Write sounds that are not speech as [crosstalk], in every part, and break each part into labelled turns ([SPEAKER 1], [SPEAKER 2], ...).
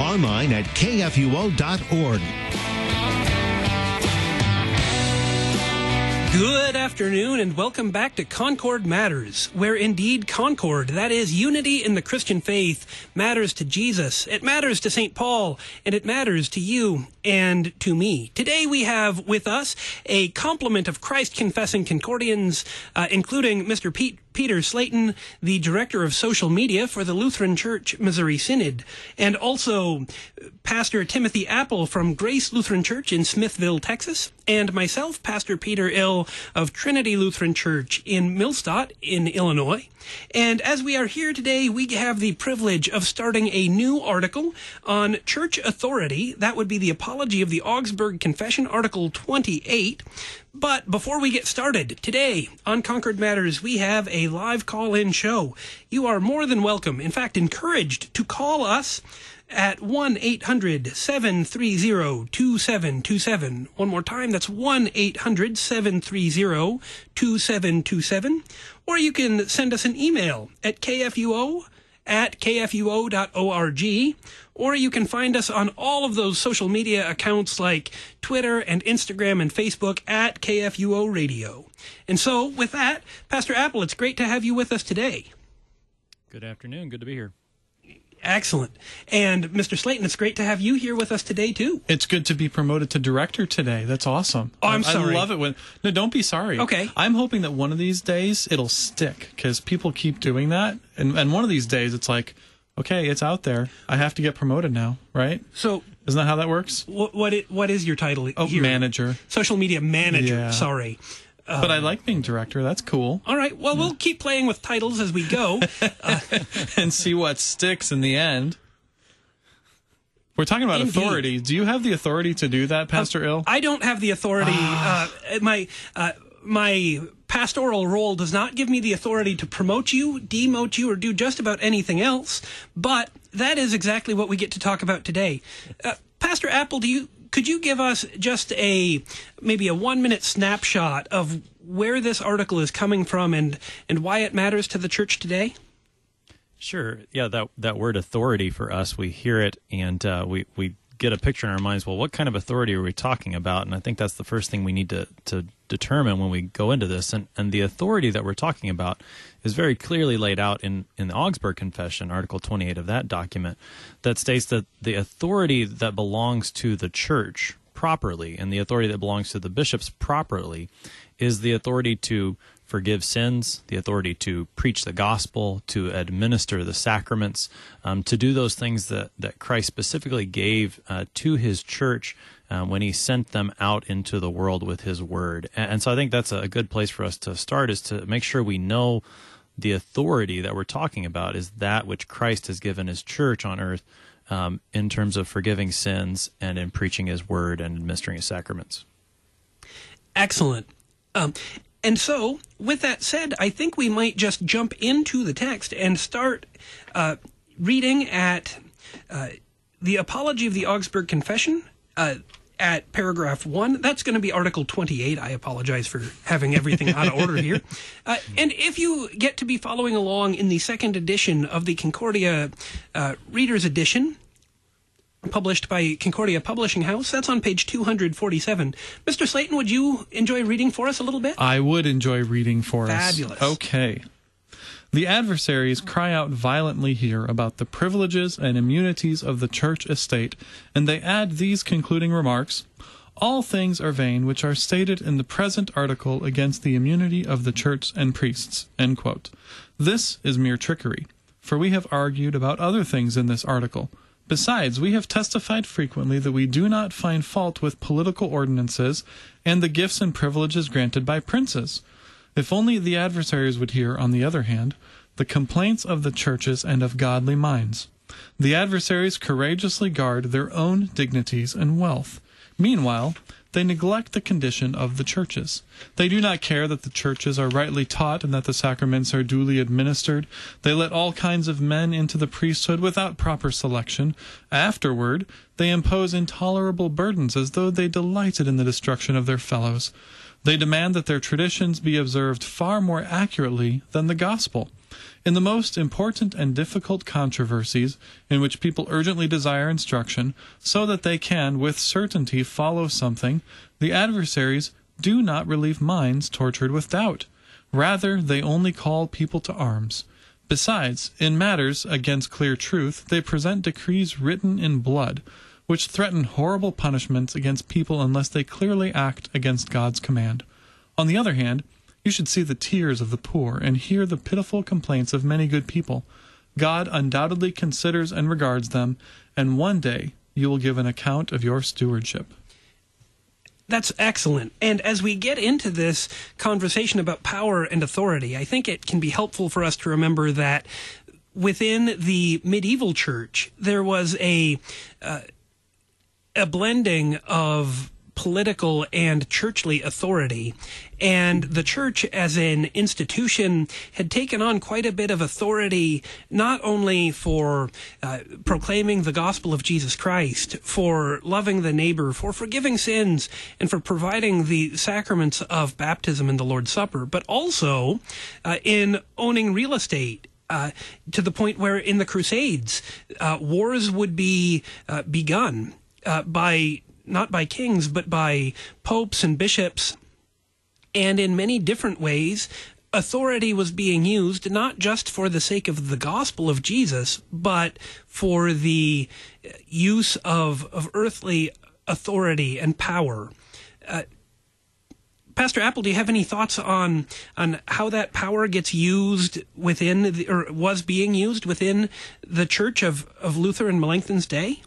[SPEAKER 1] online at kfuo.org.
[SPEAKER 2] Good afternoon and welcome back to Concord Matters, where indeed concord, that is unity in the Christian faith, matters to Jesus, it matters to St. Paul, and it matters to you and to me. Today we have with us a complement of Christ confessing Concordians, uh, including Mr. Pete Peter Slayton, the director of social media for the Lutheran Church Missouri Synod, and also Pastor Timothy Apple from Grace Lutheran Church in Smithville, Texas, and myself, Pastor Peter Ill of Trinity Lutheran Church in Millstadt in Illinois. And as we are here today, we have the privilege of starting a new article on church authority. That would be the Of the Augsburg Confession, Article 28. But before we get started, today on Concord Matters, we have a live call in show. You are more than welcome, in fact, encouraged to call us at 1 800 730 2727. One more time, that's 1 800 730 2727. Or you can send us an email at kfuo at kfuo.org. Or you can find us on all of those social media accounts like Twitter and Instagram and Facebook at KFUO Radio. And so, with that, Pastor Apple, it's great to have you with us today.
[SPEAKER 3] Good afternoon. Good to be here.
[SPEAKER 2] Excellent. And Mr. Slayton, it's great to have you here with us today too.
[SPEAKER 4] It's good to be promoted to director today. That's awesome.
[SPEAKER 2] Oh, I'm
[SPEAKER 4] I,
[SPEAKER 2] sorry.
[SPEAKER 4] I love it when No, don't be sorry.
[SPEAKER 2] Okay.
[SPEAKER 4] I'm hoping that one of these days it'll stick cuz people keep doing that and and one of these days it's like okay, it's out there. I have to get promoted now, right?
[SPEAKER 2] So,
[SPEAKER 4] isn't that how that works?
[SPEAKER 2] What what, it, what is your title?
[SPEAKER 4] Oh,
[SPEAKER 2] here?
[SPEAKER 4] manager.
[SPEAKER 2] Social media manager.
[SPEAKER 4] Yeah.
[SPEAKER 2] Sorry. Um,
[SPEAKER 4] but I like being director. That's cool.
[SPEAKER 2] All right. Well, we'll keep playing with titles as we go. Uh, [laughs]
[SPEAKER 4] and see what sticks in the end. We're talking about
[SPEAKER 2] Indeed.
[SPEAKER 4] authority. Do you have the authority to do that, Pastor Ill?
[SPEAKER 2] I don't have the authority. uh, my uh, my pastoral role does not give me the authority to promote you, demote you, or do just about anything else. But that is exactly what we get to talk about today. Uh, Pastor Apple, do you could you give us just a maybe a one minute snapshot of where this article is coming from and and why it matters to the church today?
[SPEAKER 3] Sure. Yeah, that that word authority for us, we hear it and uh, we we get a picture in our minds. Well, what kind of authority are we talking about? And I think that's the first thing we need to to determine when we go into this. And and the authority that we're talking about is very clearly laid out in in the Augsburg Confession, Article 28 of that document, that states that the authority that belongs to the church properly and the authority that belongs to the bishops properly is the authority to forgive sins, the authority to preach the gospel, to administer the sacraments, um, to do those things that, that Christ specifically gave uh, to his church uh, when he sent them out into the world with his word. And, and so I think that's a good place for us to start is to make sure we know the authority that we're talking about is that which Christ has given his church on earth um, in terms of forgiving sins and in preaching his word and administering his sacraments.
[SPEAKER 2] Excellent. Um, and so, with that said, I think we might just jump into the text and start uh, reading at uh, the Apology of the Augsburg Confession. Uh, at paragraph one, that's going to be Article 28. I apologize for having everything out of order here. Uh, and if you get to be following along in the second edition of the Concordia uh, Reader's Edition, published by Concordia Publishing House. That's on page 247. Mr. Slayton, would you enjoy reading for us a little bit?
[SPEAKER 4] I would enjoy reading for
[SPEAKER 2] Fabulous.
[SPEAKER 4] us. Okay. The adversaries cry out violently here about the privileges and immunities of the church estate, and they add these concluding remarks All things are vain which are stated in the present article against the immunity of the church and priests. End quote. This is mere trickery, for we have argued about other things in this article. Besides, we have testified frequently that we do not find fault with political ordinances and the gifts and privileges granted by princes. If only the adversaries would hear, on the other hand, the complaints of the churches and of godly minds. The adversaries courageously guard their own dignities and wealth. Meanwhile, they neglect the condition of the churches. They do not care that the churches are rightly taught and that the sacraments are duly administered. They let all kinds of men into the priesthood without proper selection. Afterward, they impose intolerable burdens as though they delighted in the destruction of their fellows. They demand that their traditions be observed far more accurately than the gospel. In the most important and difficult controversies, in which people urgently desire instruction, so that they can with certainty follow something, the adversaries do not relieve minds tortured with doubt. Rather, they only call people to arms. Besides, in matters against clear truth, they present decrees written in blood, which threaten horrible punishments against people unless they clearly act against God's command. On the other hand, you should see the tears of the poor and hear the pitiful complaints of many good people. God undoubtedly considers and regards them, and one day you will give an account of your stewardship.
[SPEAKER 2] That's excellent. And as we get into this conversation about power and authority, I think it can be helpful for us to remember that within the medieval church, there was a uh, a blending of political and churchly authority. And the church as an institution had taken on quite a bit of authority, not only for uh, proclaiming the gospel of Jesus Christ, for loving the neighbor, for forgiving sins, and for providing the sacraments of baptism and the Lord's Supper, but also uh, in owning real estate uh, to the point where in the Crusades, uh, wars would be uh, begun uh, by not by kings, but by popes and bishops. And in many different ways, authority was being used not just for the sake of the gospel of Jesus, but for the use of, of earthly authority and power. Uh, Pastor Apple, do you have any thoughts on on how that power gets used within the, or was being used within the Church of, of Luther and Melanchthon's day?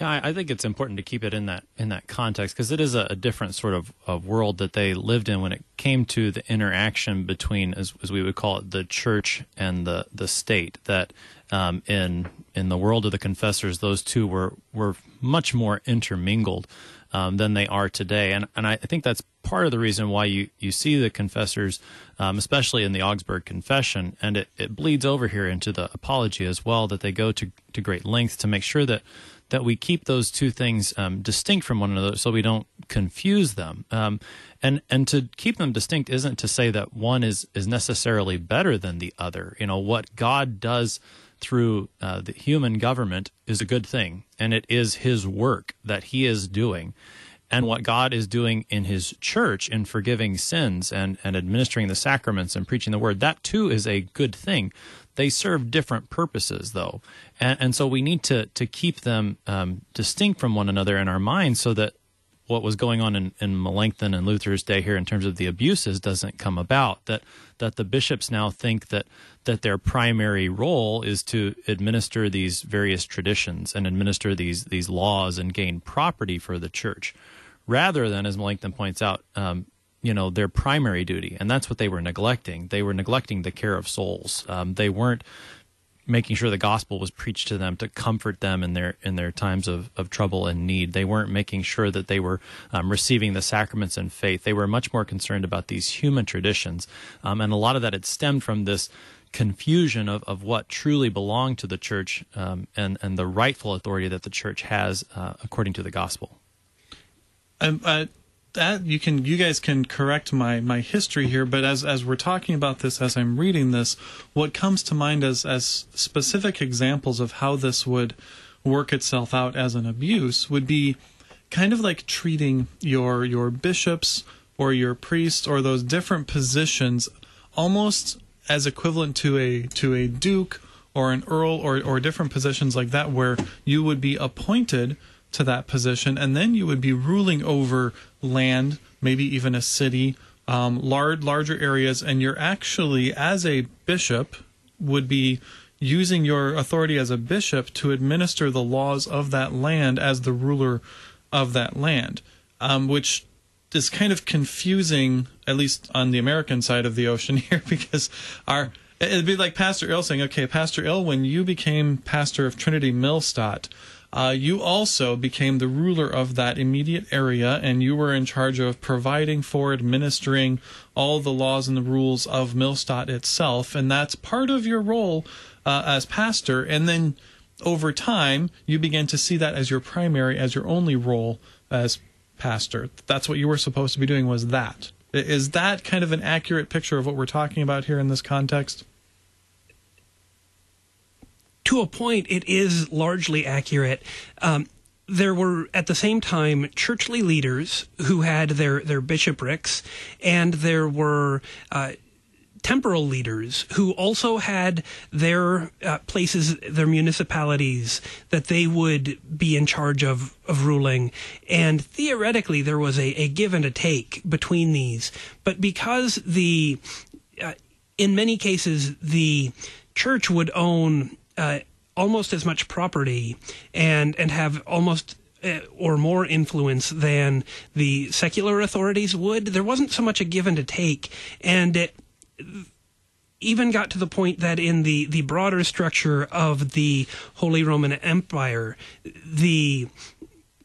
[SPEAKER 3] Yeah, I think it's important to keep it in that in that context because it is a, a, different sort of, of world that they lived in when it came to the interaction between, as, as we would call it, the church and the, the state. That um, in in the world of the confessors, those two were were much more intermingled um, than they are today, and and I think that's part of the reason why you, you see the confessors, um, especially in the Augsburg Confession, and it, it bleeds over here into the Apology as well. That they go to to great lengths to make sure that that we keep those two things um, distinct from one another so we don't confuse them. Um, and and to keep them distinct isn't to say that one is is necessarily better than the other. You know what God does through uh, the human government is a good thing, and it is His work that He is doing. And what God is doing in His church in forgiving sins and, and administering the sacraments and preaching the word, that too is a good thing. They serve different purposes, though, and, and so we need to to keep them um, distinct from one another in our minds, so that what was going on in, in Melanchthon and Luther's day here in terms of the abuses doesn't come about. That that the bishops now think that that their primary role is to administer these various traditions and administer these these laws and gain property for the church, rather than, as Melanchthon points out, um, you know their primary duty, and that's what they were neglecting. They were neglecting the care of souls. Um, they weren't making sure the gospel was preached to them to comfort them in their in their times of, of trouble and need. They weren't making sure that they were um, receiving the sacraments in faith. They were much more concerned about these human traditions, um, and a lot of that had stemmed from this confusion of, of what truly belonged to the church um, and and the rightful authority that the church has uh, according to the gospel.
[SPEAKER 4] Um, uh, that you can you guys can correct my my history here but as as we're talking about this as i'm reading this what comes to mind as as specific examples of how this would work itself out as an abuse would be kind of like treating your your bishops or your priests or those different positions almost as equivalent to a to a duke or an earl or or different positions like that where you would be appointed to that position, and then you would be ruling over land, maybe even a city, um, large larger areas, and you're actually as a bishop would be using your authority as a bishop to administer the laws of that land as the ruler of that land, um, which is kind of confusing, at least on the American side of the ocean [laughs] here, because our It'd be like Pastor Ill saying, okay, Pastor Ill, when you became pastor of Trinity Millstadt, uh, you also became the ruler of that immediate area, and you were in charge of providing for, administering all the laws and the rules of Millstadt itself, and that's part of your role uh, as pastor. And then over time, you began to see that as your primary, as your only role as pastor. That's what you were supposed to be doing. Was that? Is that kind of an accurate picture of what we're talking about here in this context?
[SPEAKER 2] To a point, it is largely accurate. Um, there were at the same time churchly leaders who had their, their bishoprics, and there were uh, temporal leaders who also had their uh, places, their municipalities that they would be in charge of, of ruling. And theoretically, there was a, a give and a take between these. But because the, uh, in many cases, the church would own uh, almost as much property and, and have almost uh, or more influence than the secular authorities would. There wasn't so much a give and a take, and it, even got to the point that in the, the broader structure of the Holy Roman Empire, the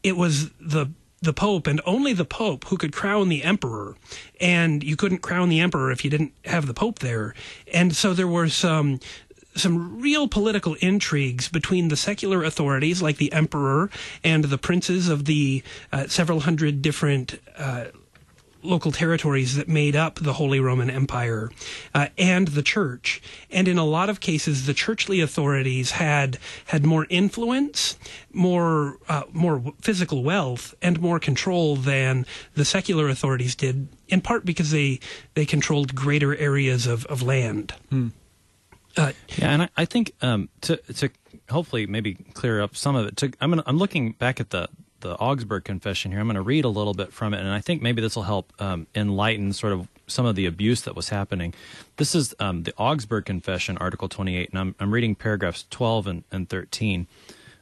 [SPEAKER 2] it was the the Pope and only the Pope who could crown the emperor, and you couldn't crown the emperor if you didn't have the Pope there. And so there were some some real political intrigues between the secular authorities like the emperor and the princes of the uh, several hundred different uh, local territories that made up the Holy Roman Empire uh, and the church. And in a lot of cases, the churchly authorities had had more influence, more uh, more physical wealth, and more control than the secular authorities did. In part because they they controlled greater areas of of land.
[SPEAKER 3] Hmm. Uh, yeah, and I, I think um, to to hopefully maybe clear up some of it. To, I'm gonna, I'm looking back at the the Augsburg Confession here. I'm going to read a little bit from it, and I think maybe this will help um, enlighten sort of some of the abuse that was happening. This is um, the Augsburg Confession, Article 28, and I'm, I'm reading paragraphs 12 and, and 13.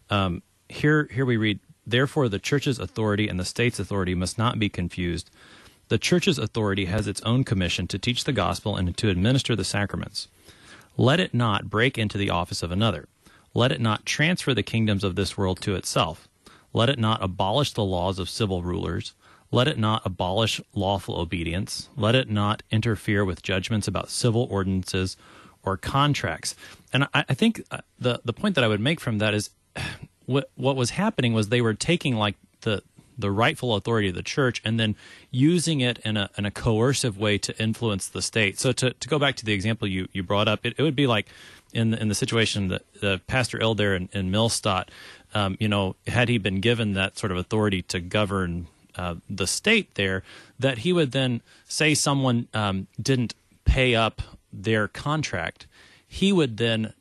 [SPEAKER 3] Um, here, here we read, Therefore, the Church's authority and the State's authority must not be confused. The Church's authority has its own commission to teach the gospel and to administer the sacraments. Let it not break into the office of another. Let it not transfer the kingdoms of this world to itself let it not abolish the laws of civil rulers. Let it not abolish lawful obedience. Let it not interfere with judgments about civil ordinances or contracts. And I, I think uh, the the point that I would make from that is [sighs] what what was happening was they were taking like the the rightful authority of the church and then using it in a in a coercive way to influence the state. So to, to go back to the example you, you brought up, it, it would be like in the, in the situation that the Pastor Elder in, in Millstadt, um, you know, had he been given that sort of authority to govern uh, the state there, that he would then say someone um, didn't pay up their contract, he would then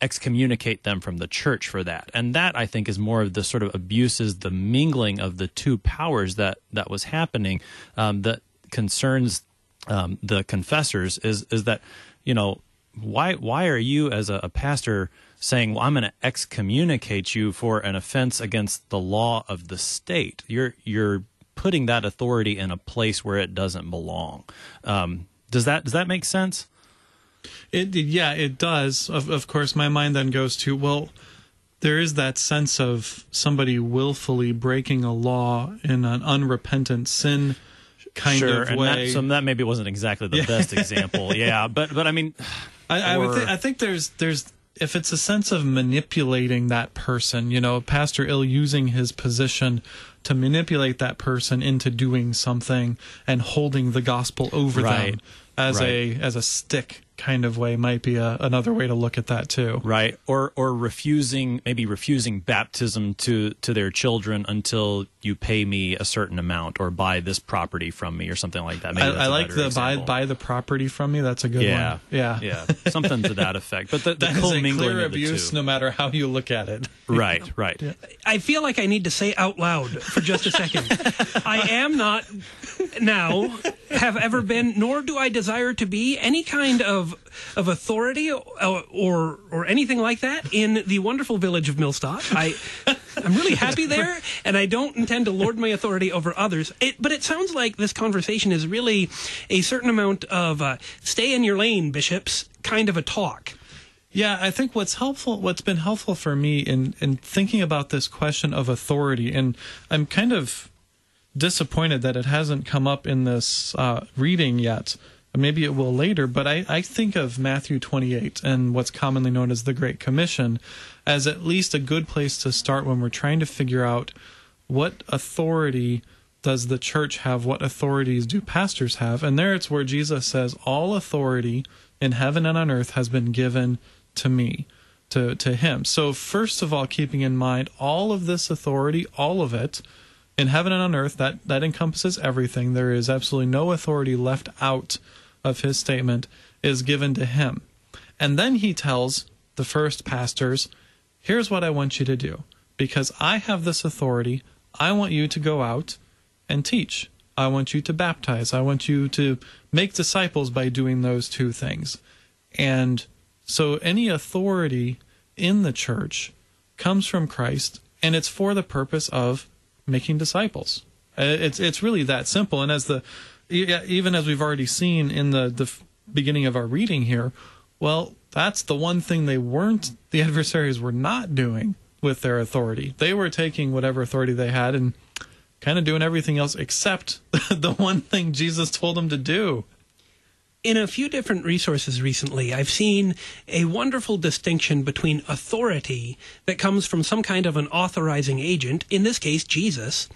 [SPEAKER 3] excommunicate them from the church for that. And that I think is more of the sort of abuses, the mingling of the two powers that that was happening um, that concerns um, the confessors is is that you know why why are you as a, a pastor saying, "Well, I'm going to excommunicate you for an offense against the law of the state"? You're you're putting that authority in a place where it doesn't belong. Um, does that does that make sense?
[SPEAKER 4] It yeah, it does. Of of course, my mind then goes to well. There is that sense of somebody willfully breaking a law in an unrepentant sin kind
[SPEAKER 3] sure,
[SPEAKER 4] of way.
[SPEAKER 3] That, so that maybe wasn't exactly the best example. [laughs] Yeah, but but I mean,
[SPEAKER 4] I, I would th- I think there's there's if it's a sense of manipulating that person, you know, Pastor Ill using his position to manipulate that person into doing something and holding the gospel over right. them as right. a as a stick kind of way might be a, another way to look at that too.
[SPEAKER 3] Right. Or or refusing maybe refusing baptism to to their children until you pay me a certain amount or buy this property from me or something like that.
[SPEAKER 4] Maybe I, I like the buy buy the property from me. That's a good
[SPEAKER 3] yeah,
[SPEAKER 4] one.
[SPEAKER 3] Yeah. Yeah. Something to that effect. But the, [laughs] the
[SPEAKER 4] that is a clear abuse no matter how you look at it.
[SPEAKER 3] Right, right.
[SPEAKER 2] Yeah. I feel like I need to say out loud for just a second. [laughs] I am not now have ever been nor do I desire to be any kind of of authority or, or or anything like that in the wonderful village of Millstadt. I I'm really happy there, and I don't intend to lord my authority over others. It, but it sounds like this conversation is really a certain amount of uh, stay in your lane, bishops, kind of a talk.
[SPEAKER 4] Yeah, I think what's helpful, what's been helpful for me in in thinking about this question of authority, and I'm kind of disappointed that it hasn't come up in this uh, reading yet. Maybe it will later, but I, I think of Matthew 28 and what's commonly known as the Great Commission as at least a good place to start when we're trying to figure out what authority does the church have, what authorities do pastors have. And there it's where Jesus says, All authority in heaven and on earth has been given to me, to, to him. So, first of all, keeping in mind all of this authority, all of it, in heaven and on earth, that, that encompasses everything. There is absolutely no authority left out of his statement, is given to him. And then he tells the first pastors, Here's what I want you to do. Because I have this authority, I want you to go out and teach. I want you to baptize. I want you to make disciples by doing those two things. And so any authority in the church comes from Christ, and it's for the purpose of making disciples. Uh, it's it's really that simple. And as the even as we've already seen in the the beginning of our reading here, well, that's the one thing they weren't the [laughs] adversaries were not doing with their authority. They were taking whatever authority they had and kind of doing everything else except [laughs] the one thing Jesus told them to do
[SPEAKER 2] in a few different resources recently, I've seen a wonderful distinction between authority that comes from some kind of an authorizing agent, in this case, Jesus,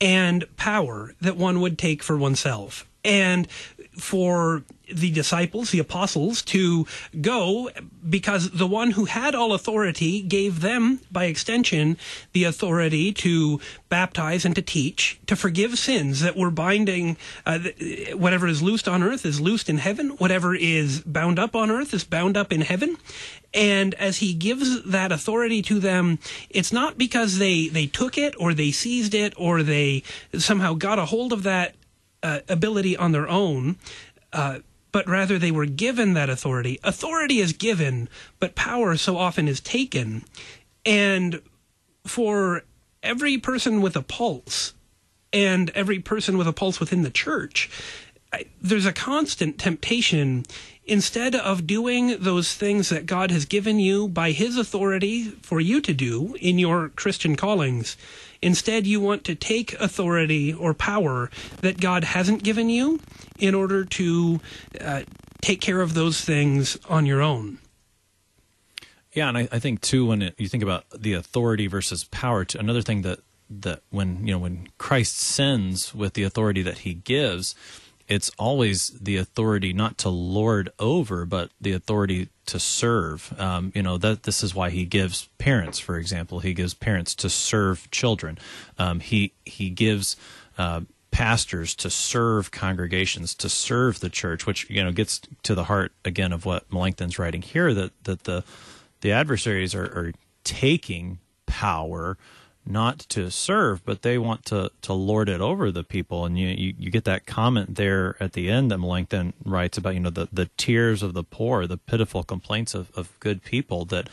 [SPEAKER 2] and power that one would take for oneself. And for the disciples, the apostles, to go because the one who had all authority gave them, by extension, the authority to baptize and to teach, to forgive sins that were binding. Uh, whatever is loosed on earth is loosed in heaven. Whatever is bound up on earth is bound up in heaven. And as he gives that authority to them, it's not because they, they took it or they seized it or they somehow got a hold of that uh, ability on their own. Uh, but rather they were given that authority. Authority is given, but power so often is taken. And for every person with a pulse, and every person with a pulse within the church, there's a constant temptation instead of doing those things that God has given you by His authority for you to do in your Christian callings, instead you want to take authority or power that God hasn't given you in order to uh, take care of those things on your own.
[SPEAKER 3] Yeah, and I, I think too when it, you think about the authority versus power, to, another thing that that when you know when Christ sends with the authority that He gives it's always the authority not to lord over, but the authority to serve. Um, you know that this is why he gives parents, for example, he gives parents to serve children. Um, he he gives. Uh, pastors to serve congregations to serve the church which you know gets to the heart again of what Melanchthon's writing here that that the the adversaries are, are taking power not to serve, but they want to, to lord it over the people. And you, you, you, get that comment there at the end that Melanchthon writes about, you know, the, the tears of the poor, the pitiful complaints of, of good people that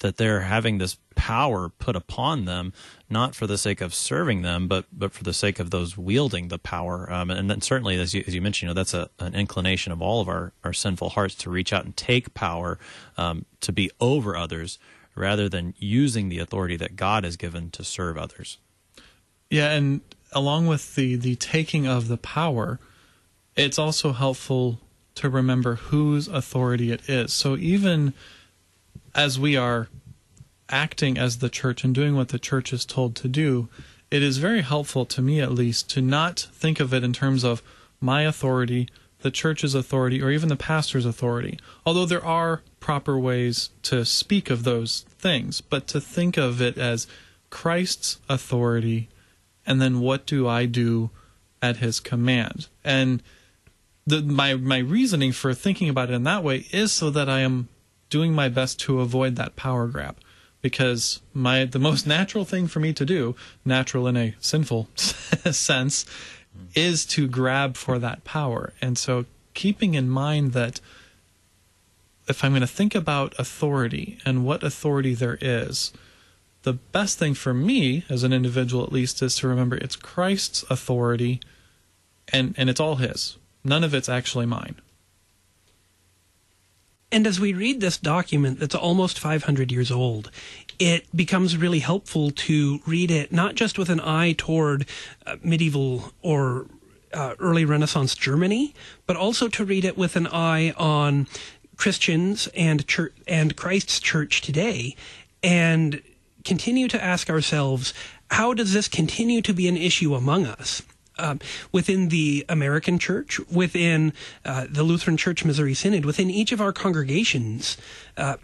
[SPEAKER 3] that they're having this power put upon them, not for the sake of serving them, but but for the sake of those wielding the power. Um, and then certainly, as you, as you mentioned, you know, that's a, an inclination of all of our, our sinful hearts to reach out and take power, um, to be over others rather than using the authority that God has given to serve others.
[SPEAKER 4] Yeah, and along with the the taking of the power, it's also helpful to remember whose authority it is. So even as we are acting as the church and doing what the church is told to do, it is very helpful to me at least to not think of it in terms of my authority, the church's authority, or even the pastor's authority. Although there are proper ways to speak of those things, but to think of it as Christ's authority and then what do I do at his command. And the, my my reasoning for thinking about it in that way is so that I am doing my best to avoid that power grab because my the most [laughs] natural thing for me to do, natural in a sinful [laughs] sense, is to grab for that power. And so keeping in mind that if I'm going to think about authority and what authority there is, the best thing for me as an individual at least is to remember it's Christ's authority and and it's all his. None of it's actually mine.
[SPEAKER 2] And as we read this document that's almost 500 years old, it becomes really helpful to read it not just with an eye toward uh, medieval or uh, early Renaissance Germany, but also to read it with an eye on Christians and church and Christ's church today, and continue to ask ourselves, how does this continue to be an issue among us? Um, within the American church, within uh, the Lutheran Church Missouri Synod, within each of our congregations, uh,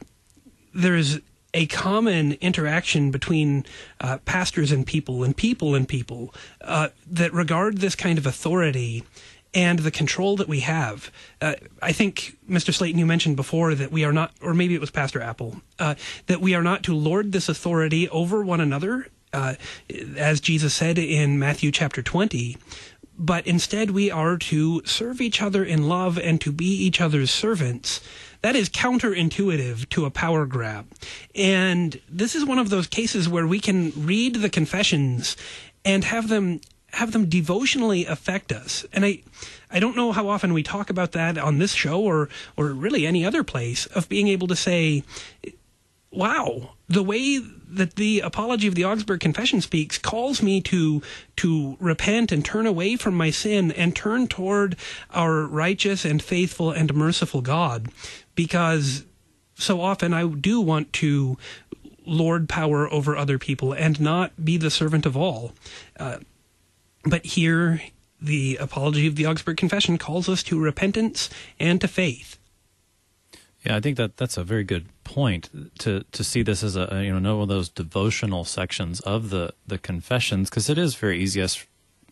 [SPEAKER 2] there's a common interaction between uh, pastors and people and people and people uh, that regard this kind of authority and the control that we have. Uh, I think, Mr. Slayton, you mentioned before that we are not, or maybe it was Pastor Apple, uh, that we are not to lord this authority over one another, uh, as Jesus said in Matthew chapter 20, but instead we are to serve each other in love and to be each other's servants. That is counterintuitive to a power grab. And this is one of those cases where we can read the confessions and have them have them devotionally affect us. And I I don't know how often we talk about that on this show or or really any other place of being able to say wow, the way that the apology of the Augsburg Confession speaks calls me to to repent and turn away from my sin and turn toward our righteous and faithful and merciful God because so often I do want to lord power over other people and not be the servant of all. Uh, but here, the apology of the Augsburg Confession calls us to repentance and to faith.
[SPEAKER 3] Yeah, I think that that's a very good point to to see this as a you know one of those devotional sections of the the confessions because it is very easy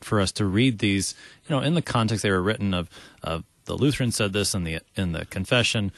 [SPEAKER 3] for us to read these you know in the context they were written of of the Lutheran said this in the in the confession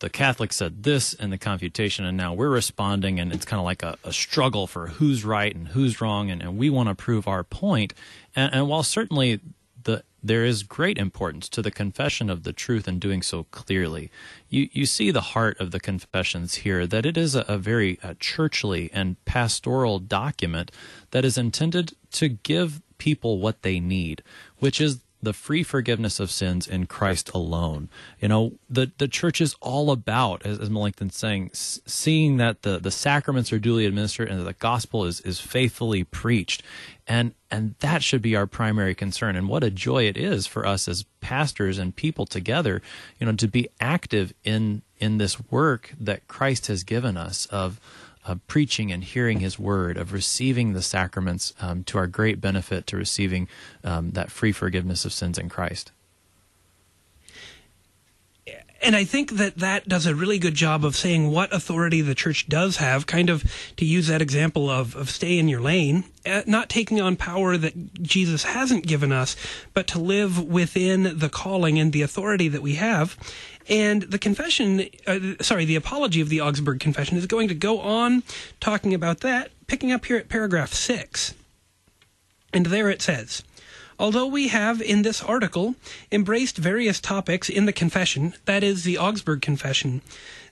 [SPEAKER 3] the Catholic said this in the confutation, and now we're responding, and it's kind of like a, a, struggle for who's right and who's wrong, and, and we want to prove our point. And, and while certainly the there is great importance to the confession of the truth and doing so clearly. You, you see the heart of the confessions here that it is a, a very a churchly and pastoral document that is intended to give people what they need, which is the free forgiveness of sins in Christ alone. You know, the the church is all about, as, as Melanchthon's saying, seeing that the, the sacraments are duly administered and that the gospel is, is faithfully preached. And and that should be our primary concern. And what a joy it is for us as pastors and people together, you know, to be active in in this work that Christ has given us of of preaching and hearing His word, of receiving the sacraments um, to our great benefit, to receiving um, that free forgiveness of sins in Christ.
[SPEAKER 2] And I think that that does a really good job of saying what authority the church does have, kind of to use that example of, of stay in your lane, uh, not taking on power that Jesus hasn't given us, but to live within the calling and the authority that we have. And the confession, uh, sorry, the apology of the Augsburg Confession is going to go on talking about that, picking up here at paragraph 6. And there it says, Although we have in this article embraced various topics in the confession, that is, the Augsburg Confession,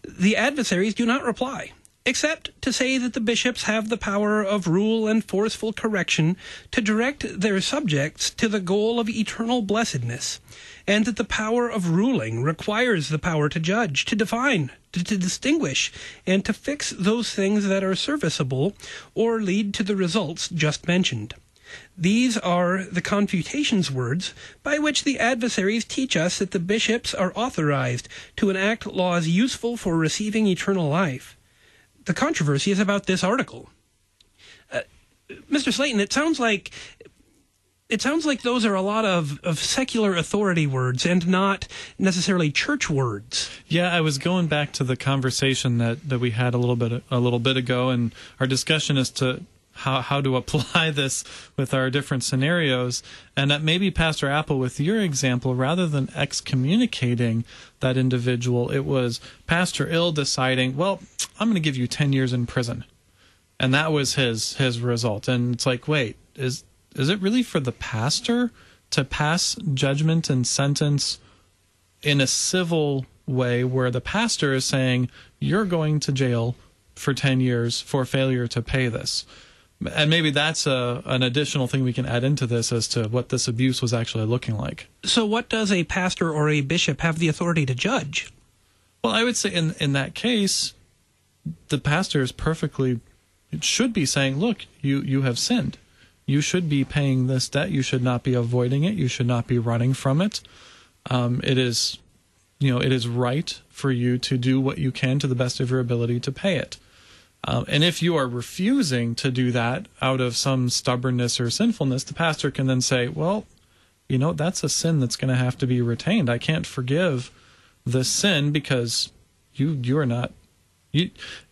[SPEAKER 2] the adversaries do not reply except to say that the bishops have the power of rule and forceful correction to direct their subjects to the goal of eternal blessedness, and that the power of ruling requires the power to judge, to define, to, to, distinguish, and to fix those things that are serviceable or lead to the results just mentioned. These are the confutations words by which the adversaries teach us that the bishops are authorized to enact laws useful for receiving eternal life the controversy is about this article. Uh, Mr. Slayton, it sounds like it sounds like those are a lot of, of secular authority words and not necessarily church words.
[SPEAKER 4] Yeah, I was going back to the conversation that, that we had a little bit a little bit ago, and our discussion as to how how to [laughs] apply this with our different scenarios, and that maybe Pastor Apple, with your example, rather than excommunicating that individual, it was Pastor Ill deciding, well, I'm going to give you 10 years in prison. And that was his his result. And it's like, wait, is is it really for the pastor to pass judgment and sentence in a civil way where the pastor is saying you're going to jail for 10 years for failure to pay this? And maybe that's a, an additional thing we can add into this as to what this abuse was actually looking like.
[SPEAKER 2] So, what does a pastor or a bishop have the authority to judge?
[SPEAKER 4] Well, I would say in in that case, the pastor is perfectly it should be saying, "Look, you you have sinned. You should be paying this debt. You should not be avoiding it. You should not be running from it. Um, it is, you know, it is right for you to do what you can to the best of your ability to pay it." Um, and if you are refusing to do that out of some stubbornness or sinfulness, the pastor can then say, "Well, you know, that's a sin that's going to have to be retained. I can't forgive the sin because you you are not you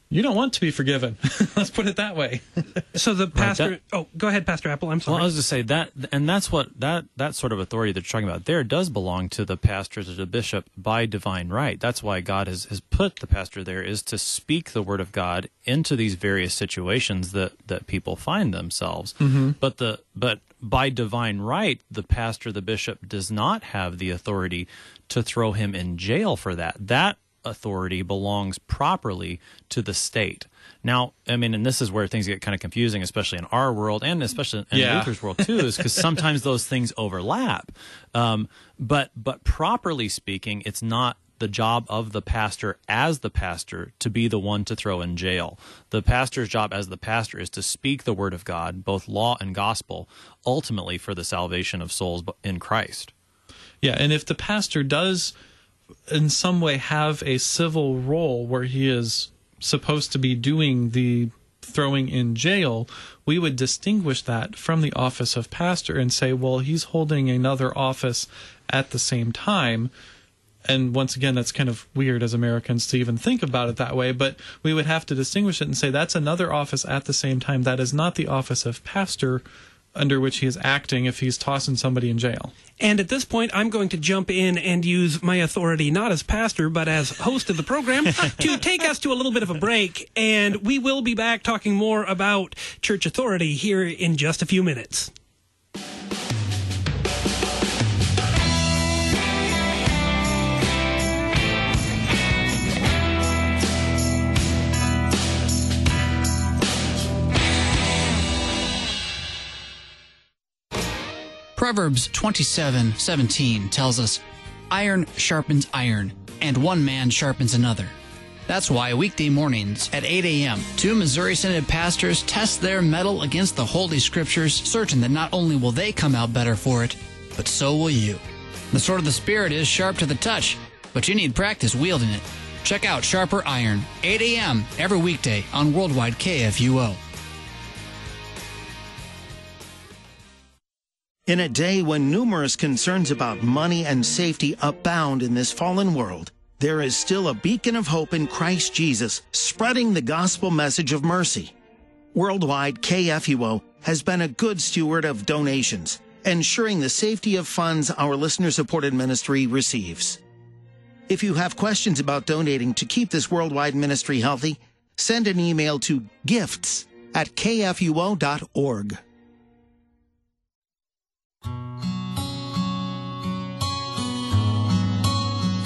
[SPEAKER 4] you don't want to be forgiven. [laughs] Let's put it that way. [laughs]
[SPEAKER 2] so the pastor.
[SPEAKER 3] that-
[SPEAKER 2] oh, go ahead, Pastor Apple. I'm sorry.
[SPEAKER 3] Well, I was to say that, and that's what that that sort of authority that you're talking about there does belong to the pastor to the bishop by divine right. That's why God has has put the pastor there is to speak the word of God into these various situations that that people find themselves. Mm-hmm. But the but by divine right, the pastor, the bishop, does not have the authority to throw him in jail for that. That authority belongs properly to the state. Now, I mean, and this is where things get kind of confusing, especially in our world and especially in
[SPEAKER 4] Yeah.
[SPEAKER 3] Luther's world too, is because sometimes those things overlap. Um, but but properly speaking, it's not the job of the pastor as the pastor to be the one to throw in jail. The pastor's job as the pastor is to speak the word of God, both law and gospel, ultimately for the salvation of souls in Christ.
[SPEAKER 4] Yeah, and if the pastor does in some way have a civil role where he is supposed to be doing the throwing in jail, we would distinguish that from the office of pastor and say, well, he's holding another office at the same time. And once again, that's kind of weird as Americans to even think about it that way, but we would have to distinguish it and say that's another office at the same time. That is not the office of pastor under which he is acting if he's tossing somebody in jail.
[SPEAKER 2] And at this point, I'm going to jump in and use my authority, not as pastor, but as host of the program, [laughs] to take us to a little bit of a break. And we will be back talking more about church authority here in just a few minutes.
[SPEAKER 5] Proverbs 27:17 tells us, "Iron sharpens iron, and one man sharpens another." That's why weekday mornings at 8 a.m., two Missouri Synod pastors test their metal against the Holy Scriptures, certain that not only will they come out better for it, but so will you. The sword of the Spirit is sharp to the touch, but you need practice wielding it. Check out Sharper Iron, 8 a.m. every weekday on Worldwide KFUO.
[SPEAKER 6] In a day when numerous concerns about money and safety abound in this fallen world, there is still a beacon of hope in Christ Jesus, spreading the gospel message of mercy. Worldwide KFUO has been a good steward of donations, ensuring the safety of funds our listener supported ministry receives. If you have questions about donating to keep this worldwide ministry healthy, send an email to gifts at kfuo.org.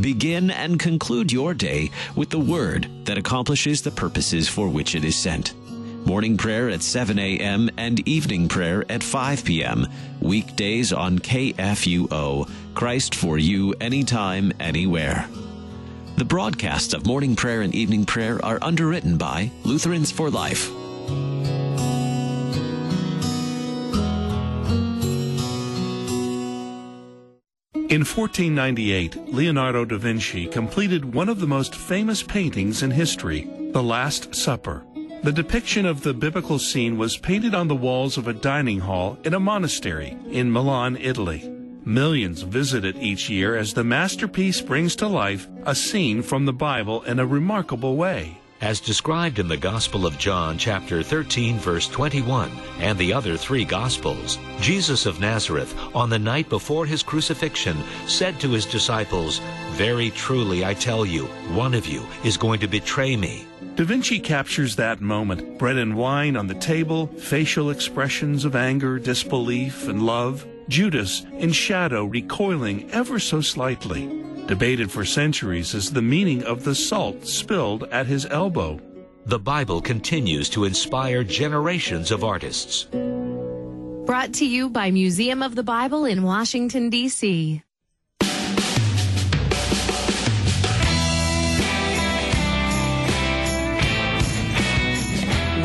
[SPEAKER 7] Begin and conclude your day with the word that accomplishes the purposes for which it is sent. Morning prayer at 7 a.m. and evening prayer at 5 p.m. Weekdays on KFUO. Christ for you anytime, anywhere. The broadcasts of morning prayer and evening prayer are underwritten by Lutherans for Life.
[SPEAKER 8] In 1498, Leonardo da Vinci completed one of the most famous paintings in history, The Last Supper. The depiction of the biblical scene was painted on the walls of a dining hall in a monastery in Milan, Italy. Millions visit it each year as the masterpiece brings to life a scene from the Bible in a remarkable way.
[SPEAKER 9] As described in the Gospel of John, chapter 13, verse 21, and the other three Gospels, Jesus of Nazareth, on the night before his crucifixion, said to his disciples, Very truly I tell you, one of you is going to betray me.
[SPEAKER 8] Da Vinci captures that moment bread and wine on the table, facial expressions of anger, disbelief, and love. Judas, in shadow, recoiling ever so slightly debated for centuries as the meaning of the salt spilled at his elbow.
[SPEAKER 9] The Bible continues to inspire generations of artists.
[SPEAKER 10] Brought to you by Museum of the Bible in Washington, D.C.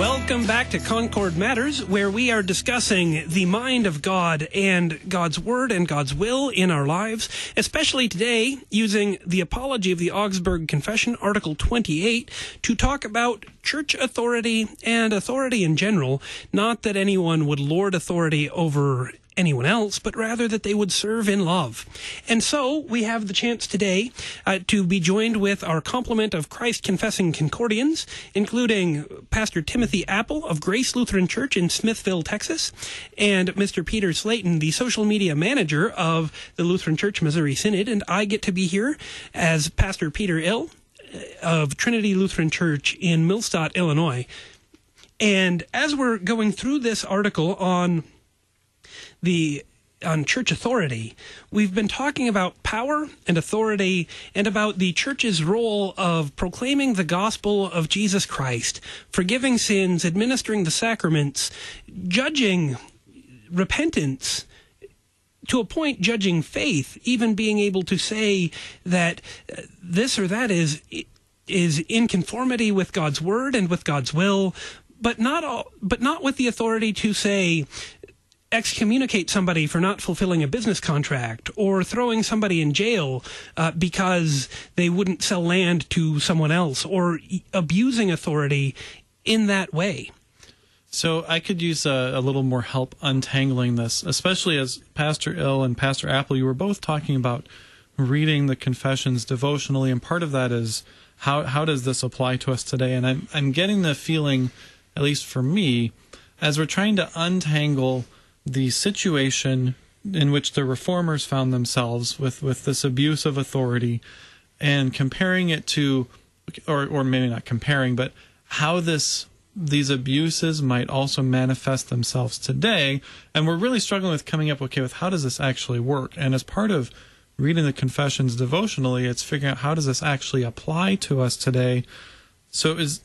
[SPEAKER 2] Welcome back to Concord Matters, where we are discussing the mind of God and God's Word and God's will in our lives, especially today using the Apology of the Augsburg Confession, Article 28, to talk about church authority and authority in general. Not that anyone would lord authority over anyone else, but rather that they would serve in love. And so we have the chance today uh, to be joined with our complement of Christ confessing Concordians, including Pastor Timothy Appel of Grace Lutheran Church in Smithville, Texas, and Mr. Peter Slayton, the social media manager of the Lutheran Church Missouri Synod. And I get to be here as Pastor Peter Ill uh, of Trinity Lutheran Church in Millstadt, Illinois. And as we're going through this article on the on church authority, we've been talking about power and authority and about the church's role of proclaiming the gospel of Jesus Christ, forgiving sins, administering the sacraments, judging repentance, to a point judging faith, even being able to say that uh, this or that is is in conformity with God's word and with God's will, but not all, but not with the authority to say excommunicate somebody for not fulfilling a business contract or throwing somebody in jail uh, because they wouldn't sell land to someone else or abusing authority in that way.
[SPEAKER 4] So I could use a, a, little more help untangling this, especially as Pastor Ill and Pastor Appel, you were both talking about reading the confessions devotionally, and part of that is how how does this apply to us today? And I'm I'm getting the feeling, at least for me, as we're trying to untangle the situation in which the reformers found themselves with, with this abuse of authority and comparing it to or or maybe not comparing but how this these abuses might also manifest themselves today. And we're really struggling with coming up okay with how does this actually work? And as part of reading the confessions devotionally it's figuring out how does this actually apply to us today? So is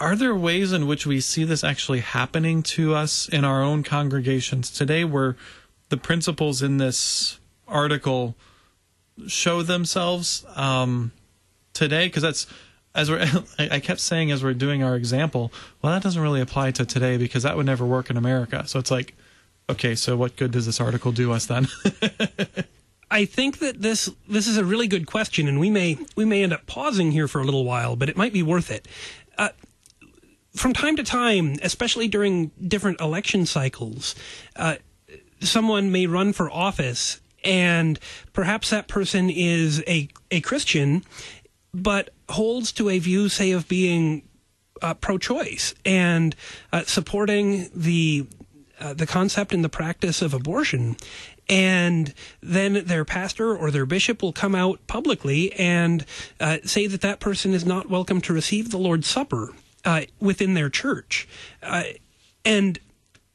[SPEAKER 4] are there ways in which we see this actually happening to us in our own congregations? Today where the principles in this article show themselves um, today because that's as we're [laughs] i kept saying as we're doing our example well that doesn't really apply to today because that would never work in america. So it's like okay so what good does this article do us then? [laughs]
[SPEAKER 2] I think that this this is a really good question, and we may we may end up pausing here for a little while, but it might be worth it. From time to time, especially during different election cycles, uh, someone may run for office, and perhaps that person is a a Christian, but holds to a view, say, of being uh, pro-choice and uh, supporting the uh, the concept and the practice of abortion. And then their pastor or their bishop will come out publicly and uh, say that that person is not welcome to receive the Lord's Supper uh, within their church. Uh, and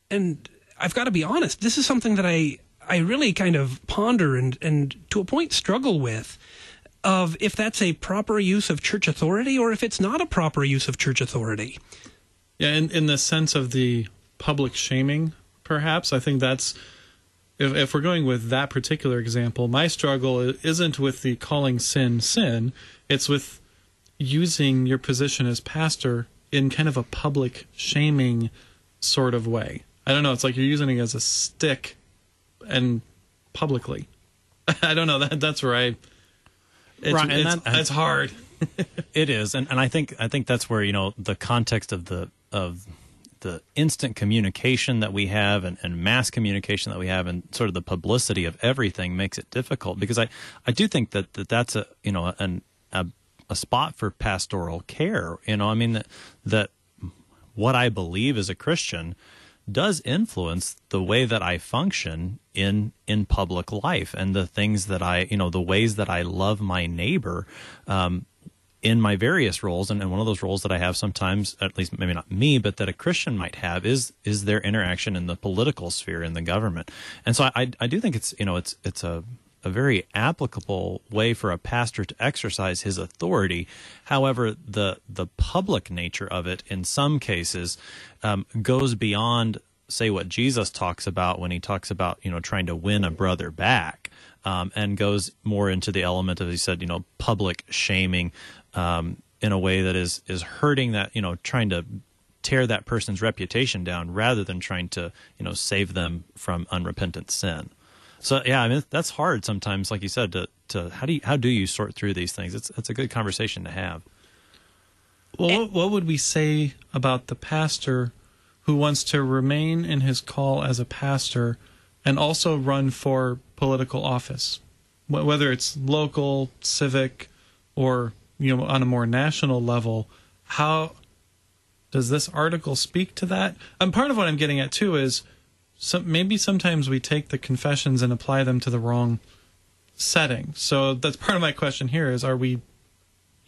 [SPEAKER 2] and I've got to be honest, this is something that I I really kind of ponder and and to a point struggle with of if that's a proper use of church authority or if it's not a proper use of church authority.
[SPEAKER 4] Yeah, in in the sense of the public shaming, perhaps I think that's if, if we're going with that particular example, my struggle isn't with the calling sin sin. It's with using your position as pastor in kind of a public shaming sort of way. I don't know. It's like you're using it as a stick and publicly. [laughs] I don't know. That that's where I. It's, right, and it's, that, it's hard. [laughs]
[SPEAKER 3] it is, and and I think I think that's where you know the context of the of the instant communication that we have and, and mass communication that we have and sort of the publicity of everything makes it difficult because I, I do think that, that that's a you know an a spot for pastoral care. You know, I mean that that what I believe as a Christian does influence the way that I function in in public life and the things that I you know the ways that I love my neighbor um, in my various roles and, and one of those roles that I have sometimes at least maybe not me but that a Christian might have is is their interaction in the political sphere in the government and so I I do think it's you know it's it's a a very applicable way for a pastor to exercise his authority. However, the the public nature of it, in some cases, um, goes beyond, say, what Jesus talks about when he talks about you know trying to win a brother back, um, and goes more into the element of he said you know public shaming um, in a way that is is hurting that you know trying to tear that person's reputation down rather than trying to you know save them from unrepentant sin. So yeah, I mean that's hard sometimes, like you said, to, to how do you how do you sort through these things? It's it's a good conversation to have.
[SPEAKER 4] Well, eh. what, what would we say about the pastor who wants to remain in his call as a pastor and also run for political office, whether it's local, civic, or you know on a more national level? How does this article speak to that? And part of what I'm getting at too is some, maybe sometimes we take the confessions and apply them to the wrong setting. So that's part of my question here is are we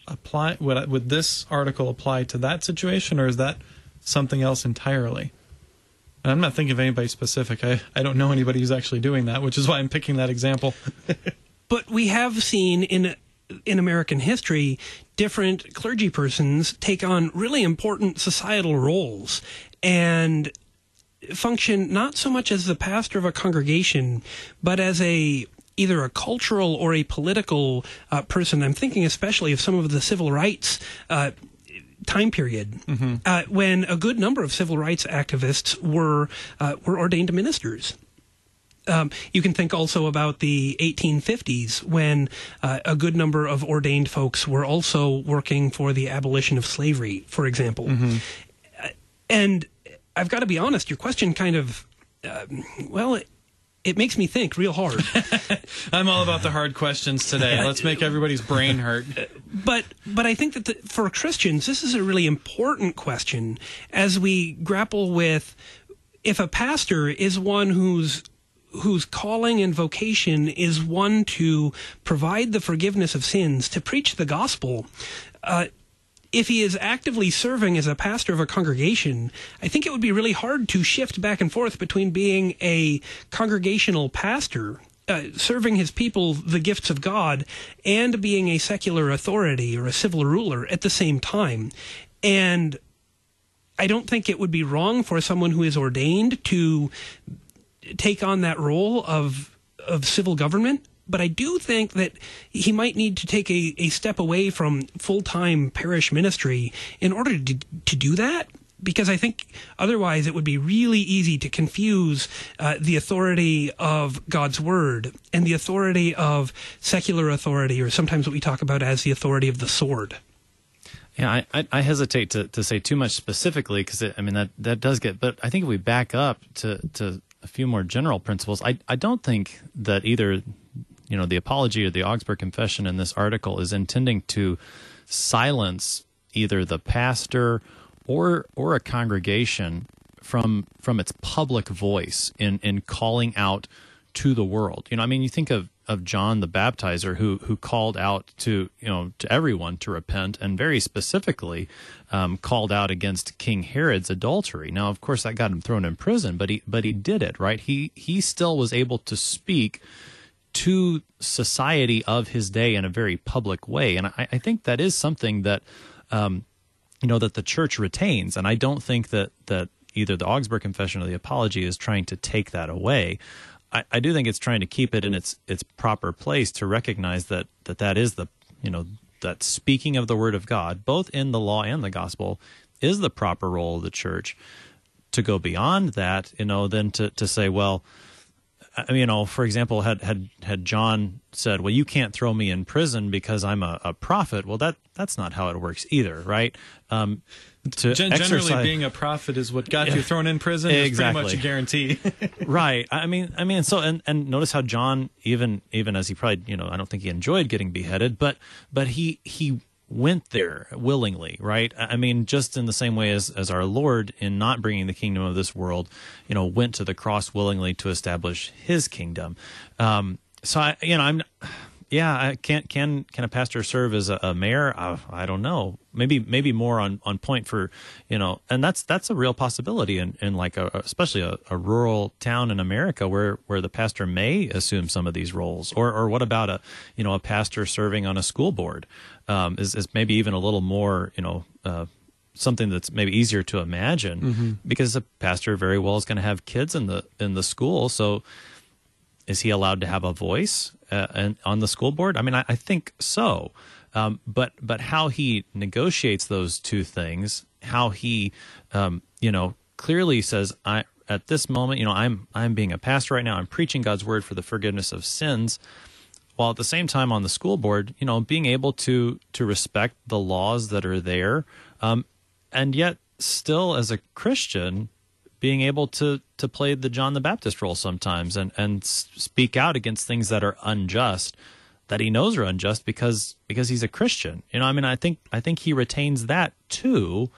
[SPEAKER 4] apply would would this article apply to that situation or is that something else entirely? And I'm not thinking of anybody specific. I, I don't know anybody who's actually doing that, which is why I'm picking that example. [laughs]
[SPEAKER 2] but we have seen in in American history different clergy persons take on really important societal roles and function not so much as the pastor of a congregation, but as a either a cultural or a political uh, person. I'm thinking especially of some of the civil rights. Uh, time period mm-hmm. uh, when a good number of civil rights activists were uh, were ordained ministers. Um, you can think also about the 1850s when uh, a good number of ordained folks were also working for the abolition of slavery, for example. Mm-hmm. And I've got to be honest. Your question kind of, uh, well, it, it makes me think real hard. [laughs]
[SPEAKER 4] I'm all about the hard questions today. Let's make everybody's brain hurt.
[SPEAKER 2] But but I think that the, for Christians, this is a really important question as we grapple with if a pastor is one who's whose calling and vocation is one to provide the forgiveness of sins, to preach the gospel. Uh, if he is actively serving as a pastor of a congregation, I think it would be really hard to shift back and forth between being a congregational pastor, uh, serving his people the gifts of God, and being a secular authority or a civil ruler at the same time. And I don't think it would be wrong for someone who is ordained to take on that role of of civil government but I do think that he might need to take a, a step away from full time parish ministry in order to, to do that. Because I think otherwise it would be really easy to confuse uh, the authority of God's word and the authority of secular authority, or sometimes what we talk about as the authority of the sword.
[SPEAKER 3] Yeah, I, I, hesitate to, to say too much specifically because I mean that that does get. But I think if we back up to to a few more general principles, I I don't think that either you know, the apology or the Augsburg Confession in this article is intending to silence either the pastor or or a congregation from from its public voice in in calling out to the world. You know, I mean, you think of of John the Baptizer who who called out to you know to everyone to repent and very specifically um, called out against King Herod's adultery. Now, of course, that got him thrown in prison, but he but he did it right. He he still was able to speak to society of his day in a very public way. And I, I think that is something that, um, you know, that the church retains. And I don't think that, that either the Augsburg Confession or the Apology is trying to take that away. I, I do think it's trying to keep it in its its proper place to recognize that that that is the you know that speaking of the word of God, both in the law and the gospel, is the proper role of the church. To go beyond that, you know, then to to say, well, you know, for example, had had had John said, "Well, you can't throw me in prison because I'm a, a prophet," well, that that's not how it works either, right? Um,
[SPEAKER 4] to Gen- generally, being a prophet is what got yeah, you thrown in prison. Exactly, pretty much a guarantee. [laughs] [laughs]
[SPEAKER 3] right. I mean, I mean, so and and notice how John, even even as he probably, you know, I don't think he enjoyed getting beheaded, but but he he went there willingly, right? I mean, just in the same way as, as our Lord, in not bringing the kingdom of this world, you know, went to the cross willingly to establish His kingdom. Um, so I, you know, I'm yeah, I can't can can a pastor serve as a, a mayor? I, I, don't know. Maybe maybe more on, on point for you know, and that's that's a real possibility in, in like a especially a, a rural town in America where where the pastor may assume some of these roles. Or or what about a you know a pastor serving on a school board um, is is maybe even a little more you know. Uh, something that's maybe easier to imagine mm-hmm. because a pastor very well is going to have kids in the in the school so is he allowed to have a voice uh, on the school board? I mean, I, I think so. Um, but but how he negotiates those two things, how he, um, you know, clearly says, I at this moment, you know, I'm I'm being a pastor right now. I'm preaching God's word for the forgiveness of sins, while at the same time on the school board, you know, being able to to respect the laws that are there, um, and yet still as a Christian, being able to to play the John the Baptist role sometimes and and speak out against things that are unjust that he knows are unjust because because he's a Christian. You know, I mean, I think I think he retains that too,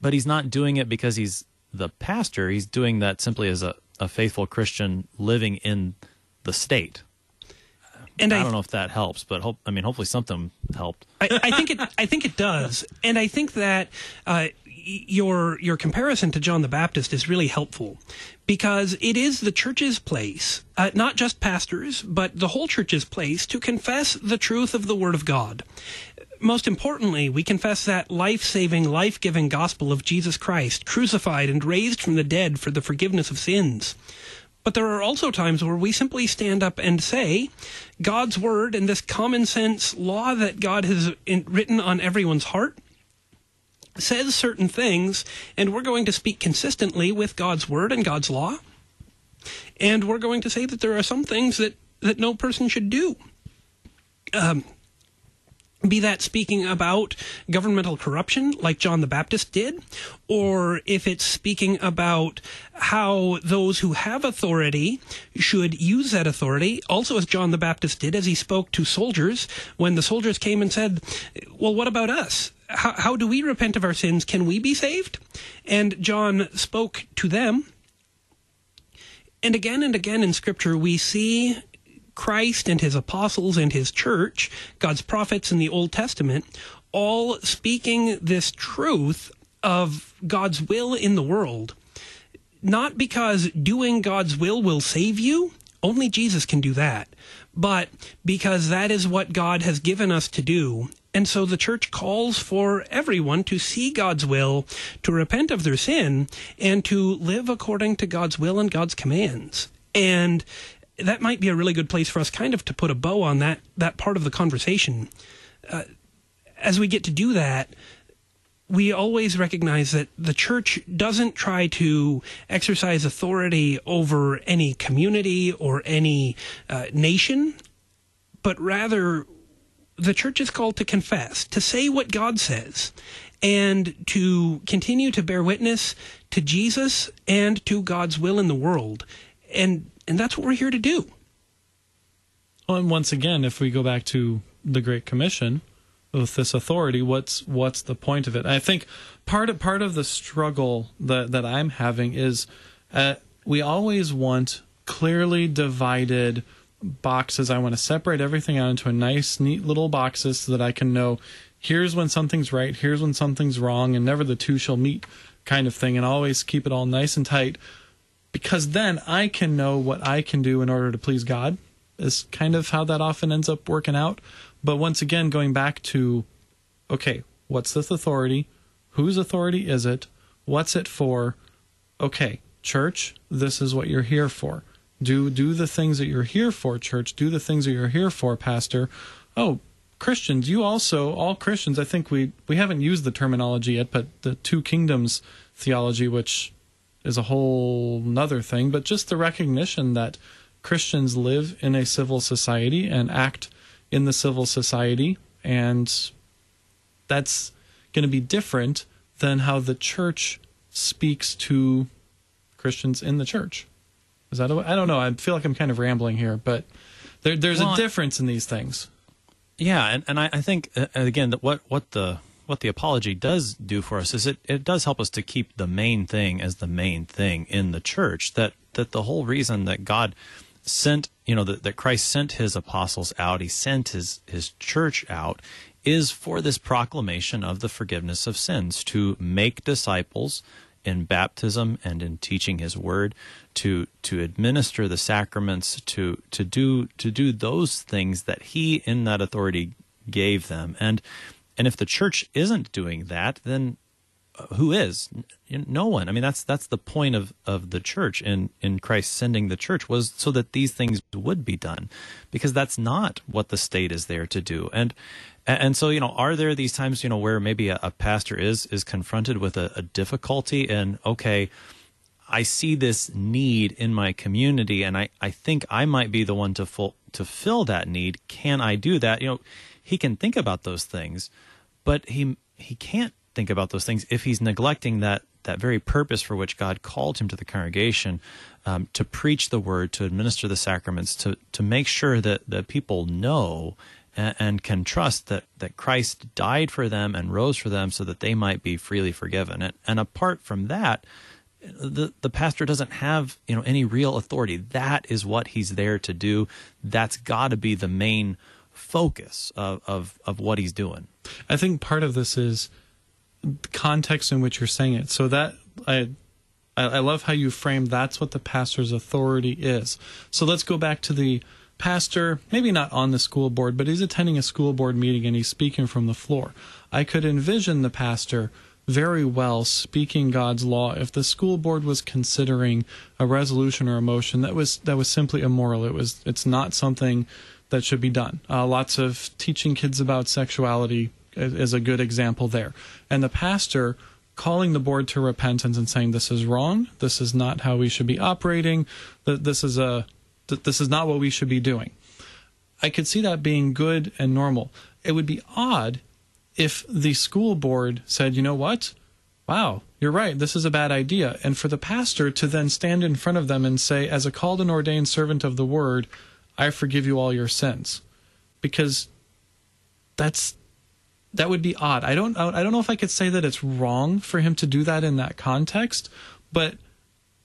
[SPEAKER 3] but he's not doing it because he's the pastor. He's doing that simply as a, a faithful Christian living in the state. And I, I don't know if that helps, but hope I mean hopefully something helped.
[SPEAKER 2] I, I think it I think it does, and I think that uh, your your comparison to John the Baptist is really helpful because it is the church's place, uh, not just pastors, but the whole church's place to confess the truth of the Word of God. Most importantly, we confess that life saving, life giving gospel of Jesus Christ, crucified and raised from the dead for the forgiveness of sins. But there are also times where we simply stand up and say, God's word and this common sense law that God has written on everyone's heart says certain things, and we're going to speak consistently with God's word and God's law. And we're going to say that there are some things that, that no person should do. Um, be that speaking about governmental corruption like John the Baptist did, or if it's speaking about how those who have authority should use that authority, also as John the Baptist did as he spoke to soldiers when the soldiers came and said, Well, what about us? How, how do we repent of our sins? Can we be saved? And John spoke to them. And again and again in Scripture, we see Christ and his apostles and his church, God's prophets in the Old Testament, all speaking this truth of God's will in the world. Not because doing God's will will save you, only Jesus can do that, but because that is what God has given us to do. And so the church calls for everyone to see God's will, to repent of their sin, and to live according to God's will and God's commands. And that might be a really good place for us kind of to put a bow on that, that part of the conversation. Uh, as we get to do that, we always recognize that the church doesn't try to exercise authority over any community or any uh, nation, but rather the church is called to confess, to say what God says, and to continue to bear witness to Jesus and to God's will in the world. And and that's what we're here to do.
[SPEAKER 4] Well, and once again, if we go back to the Great Commission, with this authority what's what's the point of it i think part of part of the struggle that that i'm having is uh, we always want clearly divided boxes i want to separate everything out into a nice neat little boxes so that i can know here's when something's right here's when something's wrong and never the two shall meet kind of thing and always keep it all nice and tight because then i can know what i can do in order to please god is kind of how that often ends up working out but once again, going back to okay, what's this authority? Whose authority is it? What's it for? Okay, church, this is what you're here for. Do do the things that you're here for, church. Do the things that you're here for, pastor. Oh, Christians, you also all Christians. I think we we haven't used the terminology yet, but the two kingdoms theology, which is a whole another thing, but just the recognition that Christians live in a civil society and act in the civil society, and that's going to be different than how the church speaks to Christians in the church. Is that? A, I don't know. I feel like I'm kind of rambling here, but there, there's well, a difference in these things.
[SPEAKER 3] Yeah, and, and I, I think uh, again that what what the what the apology does do for us is it, it does help us to keep the main thing as the main thing in the church. That that the whole reason that God sent you know that, that Christ sent his apostles out, he sent his his church out is for this proclamation of the forgiveness of sins, to make disciples in baptism and in teaching his word, to to administer the sacraments, to to do to do those things that he in that authority gave them. And and if the church isn't doing that, then uh, who is? No one. I mean that's that's the point of of the church in in christ sending the church was so that these things would be done because that's not what the state is there to do. And and, so, you know, are there these times, you know, where maybe a, a pastor is is confronted with a, a difficulty and okay, I see this need in my community, and I, I think I might be the one to full, to fill that need. Can I do that? You know, he can think about those things, but he he can't think about those things if he's neglecting that that very purpose for which God called him to the congregation um, to preach the word, to administer the sacraments, to to make sure that that people know and, and can trust that, that Christ died for them and rose for them so that they might be freely forgiven. And, and apart from that, the the pastor doesn't have you know any real authority. That is what he's there to do. That's got to be the main focus of, of of what he's doing.
[SPEAKER 4] I think part of this is context in which you're saying it. So that I I love how you frame that's what the pastor's authority is. So let's go back to the pastor, maybe not on the school board, but he's attending a school board meeting and he's speaking from the floor. I could envision the pastor very well speaking God's law if the school board was considering a resolution or a motion that was that was simply immoral. It was it's not something that should be done. Uh, lots of teaching kids about sexuality is a good example there. And the pastor calling the board to repentance and saying this is wrong, this is not how we should be operating, that this is a that this is not what we should be doing. I could see that being good and normal. It would be odd if the school board said, you know what? Wow, you're right. This is a bad idea. And for the pastor to then stand in front of them and say, as a called and ordained servant of the word, I forgive you all your sins. Because that's that would be odd. I don't I don't know if I could say that it's wrong for him to do that in that context, but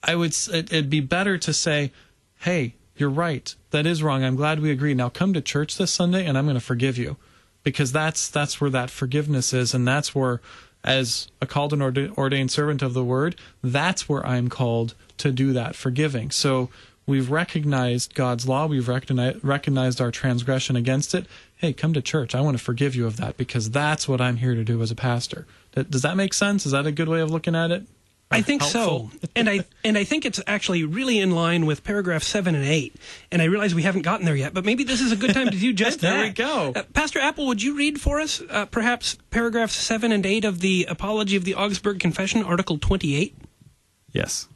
[SPEAKER 4] I would it'd be better to say, "Hey, you're right. That is wrong. I'm glad we agree. Now come to church this Sunday and I'm going to forgive you. Because that's that's where that forgiveness is and that's where as a called and ordained servant of the word, that's where I'm called to do that forgiving. So we've recognized God's law, we've recognized our transgression against it. Hey, come to church. I want to forgive you of that because that's what I'm here to do as a pastor. Does that make sense? Is that a good way of looking at it?
[SPEAKER 2] I think helpful. so, [laughs] and I and I think it's actually really in line with paragraph seven and eight. And I realize we haven't gotten there yet, but maybe this is a good time to do [laughs] just
[SPEAKER 4] there
[SPEAKER 2] that.
[SPEAKER 4] There we go.
[SPEAKER 2] Uh, Pastor Appel, would you read for us uh, perhaps paragraphs seven and eight of the Apology of the Augsburg Confession, Article twenty-eight?
[SPEAKER 3] Yes.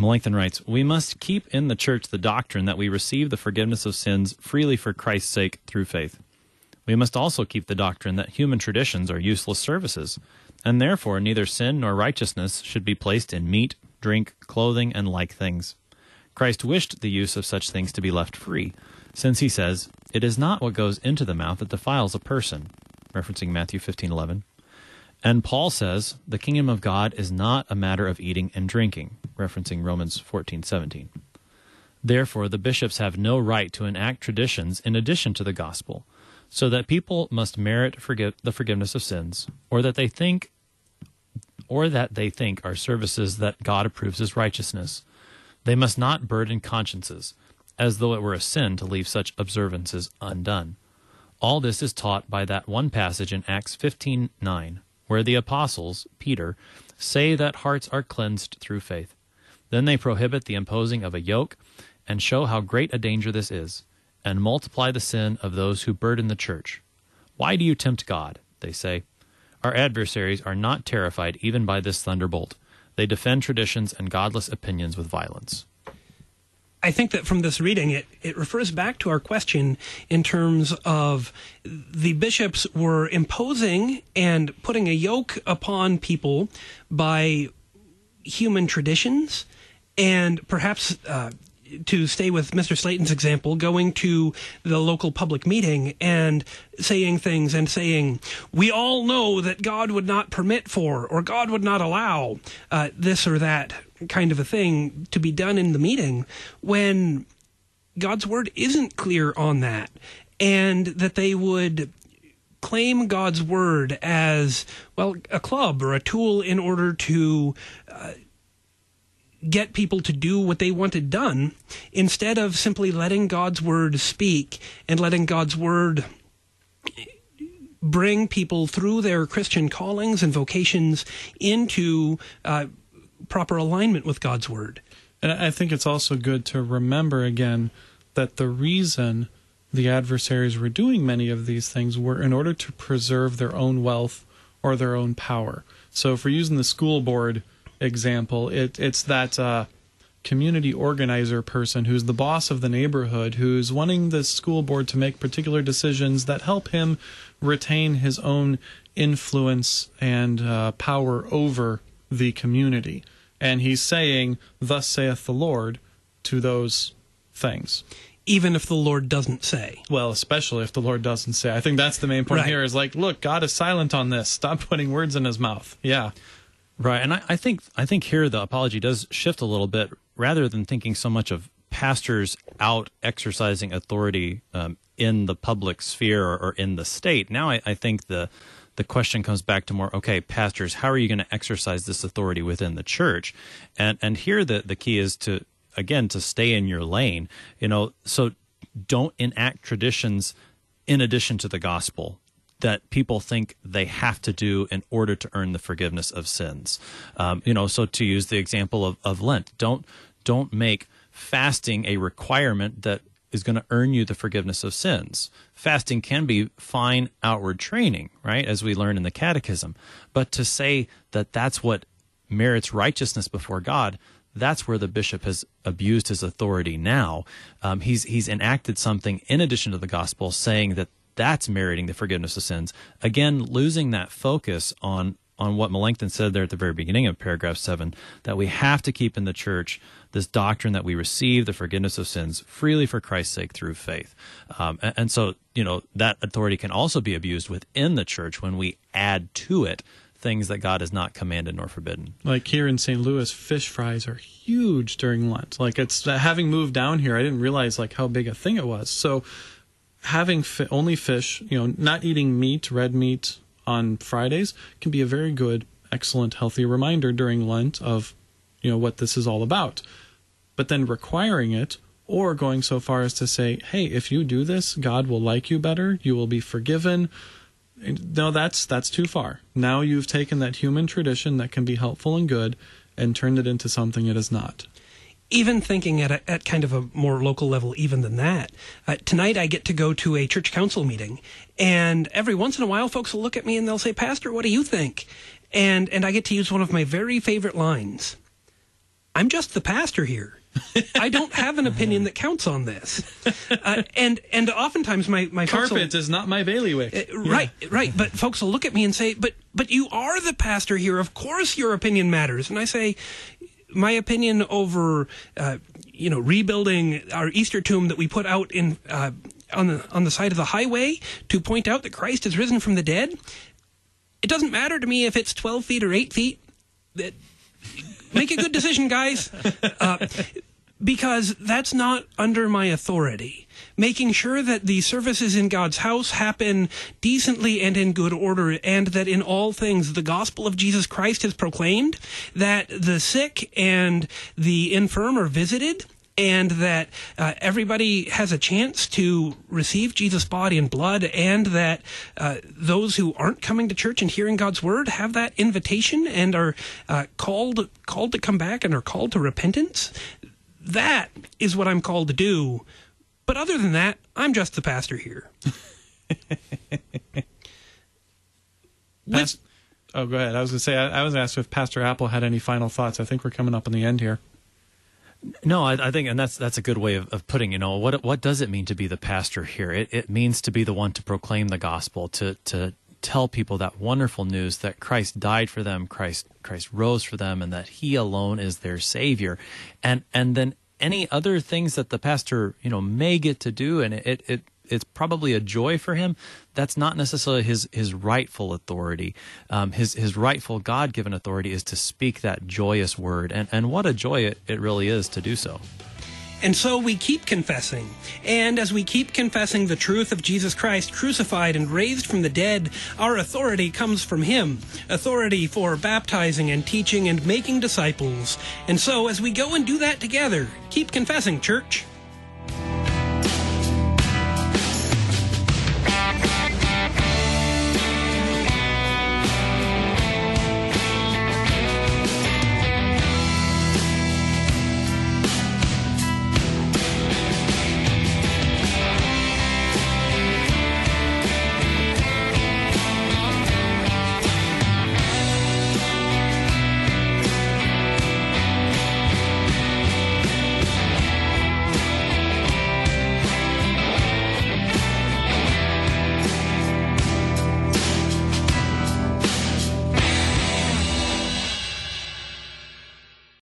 [SPEAKER 3] Melanchthon writes, We must keep in the church the doctrine that we receive the forgiveness of sins freely for Christ's sake through faith. We must also keep the doctrine that human traditions are useless services and therefore neither sin nor righteousness should be placed in meat, drink, clothing, and like things. Christ wished the use of such things to be left free, since he says, It is not what goes into the mouth that defiles a person, referencing Matthew 15:11. And Paul says, The kingdom of God is not a matter of eating and drinking, referencing Romans 14:17. Therefore, the bishops have no right to enact traditions in addition to the gospel, so that people must merit forgive, the forgiveness of sins, or that they think or that they think are services that God approves as righteousness. They must not burden consciences, as though it were a sin to leave such observances undone. All this is taught by that one passage in Acts 15:9, where the apostles, Peter, say that hearts are cleansed through faith. Then they prohibit the imposing of a yoke and show how great a danger this is and multiply the sin of those who burden the church. Why do you tempt God? They say. Our adversaries are not terrified even by this thunderbolt. They defend traditions and godless opinions with violence.
[SPEAKER 2] I think that from this reading, it, it refers back to our question in terms of the bishops were imposing and putting a yoke upon people by human traditions and perhaps uh, to stay with Mr. Slayton's example, going to the local public meeting and saying things and saying, "We all know that God would not permit for or God would not allow uh, this or that kind of a thing to be done in the meeting," when God's word isn't clear on that, and that they would claim God's word as well a club or a tool in order to uh, get people to do what they wanted done instead of simply letting God's word speak and letting God's word bring people through their Christian callings and vocations into uh, proper alignment with God's word.
[SPEAKER 4] And I think it's also good to remember again that the reason the adversaries were doing many of these things were in order to preserve their own wealth or their own power. So if we're using the school board example, it, it's that uh, community organizer person who's the boss of the neighborhood who's wanting the school board to make particular decisions that help him retain his own influence and uh, power over the community. And he's saying, Thus saith the Lord, to those things
[SPEAKER 2] even if the Lord doesn't say.
[SPEAKER 4] Well, especially if the Lord doesn't say. I think that's the main point
[SPEAKER 2] Right.
[SPEAKER 4] here is like, look, God is silent on this. Stop putting words in his mouth. Yeah.
[SPEAKER 3] Right, and I, I think I think here the apology does shift a little bit, rather than thinking so much of pastors out exercising authority um, in the public sphere or, or in the state. Now, I, I think the the question comes back to more okay, pastors, how are you going to exercise this authority within the church? And and here the the key is to again to stay in your lane. You know, so don't enact traditions in addition to the gospel that people think they have to do in order to earn the forgiveness of sins. Um, you know, so to use the example of, of Lent, don't don't make fasting a requirement that is going to earn you the forgiveness of sins. Fasting can be fine outward training, right, as we learn in the Catechism. But to say that that's what merits righteousness before God, that's where the bishop has abused his authority now. Um, he's he's enacted something in addition to the gospel, saying that that's meriting the forgiveness of sins. Again, losing that focus on on what Melanchthon said there at the very beginning of paragraph seven, that we have to keep in the church this doctrine that we receive the forgiveness of sins freely for Christ's sake through faith. Um, and, and so, you know, that authority can also be abused within the church when we add to it things that God has not commanded nor forbidden.
[SPEAKER 4] Like here in St. Louis, fish fries are huge during Lent. Like it's having moved down here, I didn't realize like how big a thing it was. So having fi- only fish, you know, not eating meat, red meat on Fridays can be a very good, excellent, healthy reminder during Lent of, you know, what this is all about. But then requiring it or going so far as to say, hey, if you do this, God will like you better, you will be forgiven. No, that's that's too far. Now you've taken that human tradition that can be helpful and good and turned it into something it is not.
[SPEAKER 2] Even thinking at, a, at kind of a more local level, even than that. Uh, tonight, I get to go to a church council meeting, and every once in a while, folks will look at me and they'll say, "Pastor, what do you think?" And and I get to use one of my very favorite lines. I'm just the pastor here. I don't have an opinion that counts on this. Uh, and and oftentimes my my folks will-
[SPEAKER 4] Carpet is not my bailiwick.
[SPEAKER 2] uh, Right, right. But folks will look at me and say, "But, but you are the pastor here. Of course, your opinion matters." And I say, "My opinion over, uh, you know, rebuilding our Easter tomb that we put out in uh, on the on the side of the highway to point out that Christ has risen from the dead. It doesn't matter to me if it's twelve feet or eight feet. That make a good decision, guys." Uh, because that's not under my authority. Making sure that the services in God's house happen decently and in good order, and that in all things the gospel of Jesus Christ is proclaimed, that the sick and the infirm are visited, and that uh, everybody has a chance to receive Jesus' body and blood, and that uh, those who aren't coming to church and hearing God's word have that invitation and are uh, called called to come back and are called to repentance. That is what I'm called to do. But other than that, I'm just the pastor here. [laughs]
[SPEAKER 4] Pas- oh, go ahead. I was going to say, I, I was asked if Pastor Appel had any final thoughts. I think we're coming up on the end here.
[SPEAKER 3] No, I, I think, and that's that's a good way of, of putting. You know, what what does it mean to be the pastor here? It it means to be the one to proclaim the gospel, to to tell people that wonderful news that Christ died for them, Christ Christ rose for them, and that He alone is their Savior, and and then any other things that the pastor, you know, may get to do, and it, it it's probably a joy for him. That's not necessarily his his rightful authority. Um, his his rightful God given authority is to speak that joyous word, and and what a joy it, it really is to do so.
[SPEAKER 2] And so we keep confessing. And as we keep confessing the truth of Jesus Christ crucified and raised from the dead, our authority comes from Him authority for baptizing and teaching and making disciples. And so as we go and do that together, keep confessing, church.